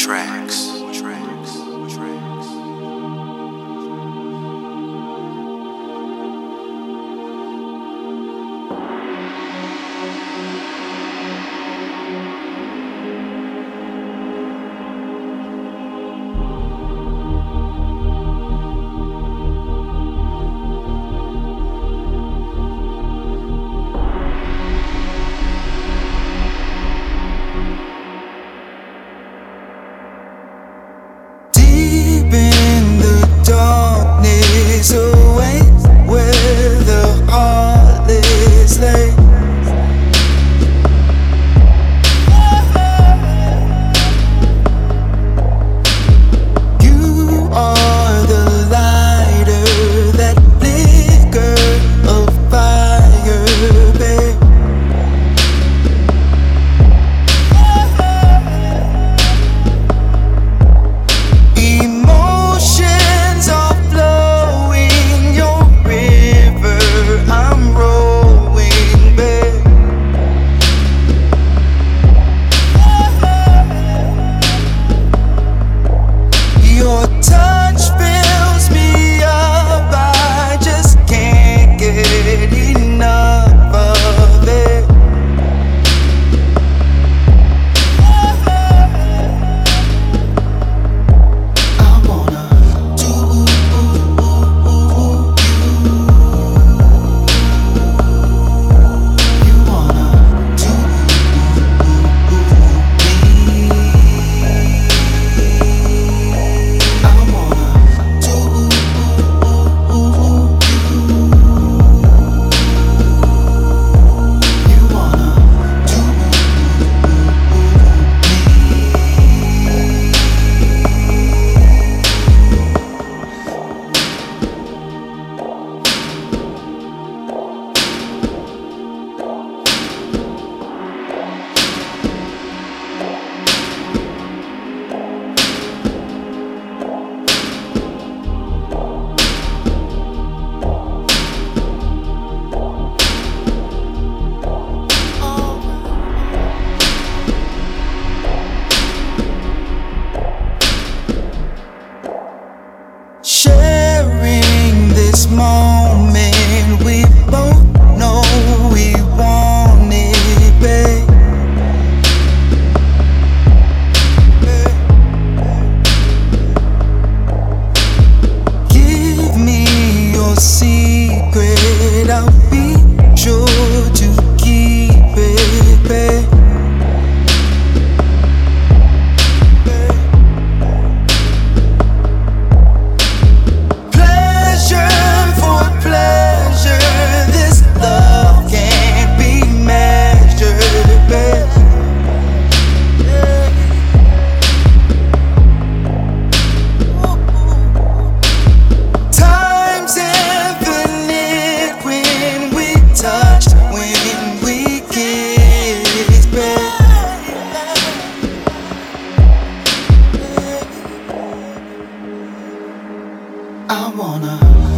track. when we get back. I wanna.